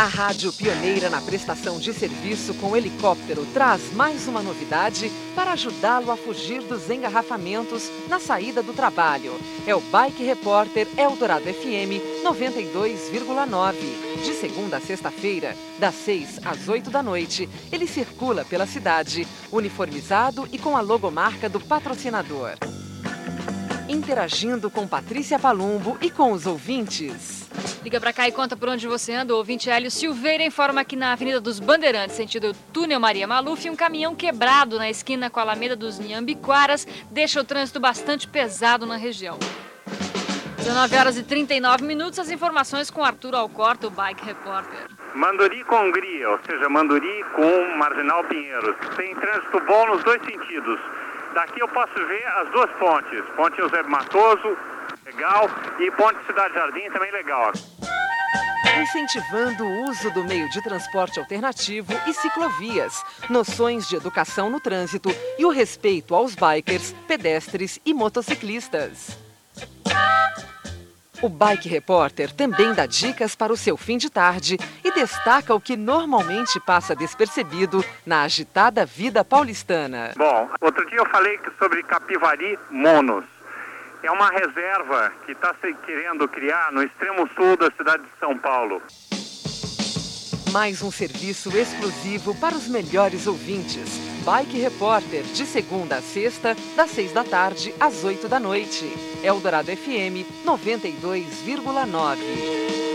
A rádio pioneira na prestação de serviço com helicóptero traz mais uma novidade para ajudá-lo a fugir dos engarrafamentos na saída do trabalho. É o Bike Repórter Eldorado FM 92,9. De segunda a sexta-feira, das 6 às 8 da noite, ele circula pela cidade, uniformizado e com a logomarca do patrocinador. Interagindo com Patrícia Palumbo e com os ouvintes. Liga pra cá e conta por onde você anda. O ouvinte Hélio Silveira informa que na Avenida dos Bandeirantes, sentido Túnel Maria Maluf, um caminhão quebrado na esquina com a Alameda dos Nhambiquaras deixa o trânsito bastante pesado na região. 19 horas e 39 minutos, as informações com Arthur Alcorta, o Bike Repórter. Manduri com Hungria, ou seja, Manduri com Marginal Pinheiros. Tem trânsito bom nos dois sentidos. Daqui eu posso ver as duas pontes, Ponte José Matoso, legal, e Ponte Cidade Jardim também legal. Incentivando o uso do meio de transporte alternativo e ciclovias, noções de educação no trânsito e o respeito aos bikers, pedestres e motociclistas. O Bike Repórter também dá dicas para o seu fim de tarde e destaca o que normalmente passa despercebido na agitada vida paulistana. Bom, outro dia eu falei sobre Capivari Monos. É uma reserva que está se querendo criar no extremo sul da cidade de São Paulo. Mais um serviço exclusivo para os melhores ouvintes. Bike Repórter, de segunda a sexta, das seis da tarde às oito da noite. Eldorado FM 92,9.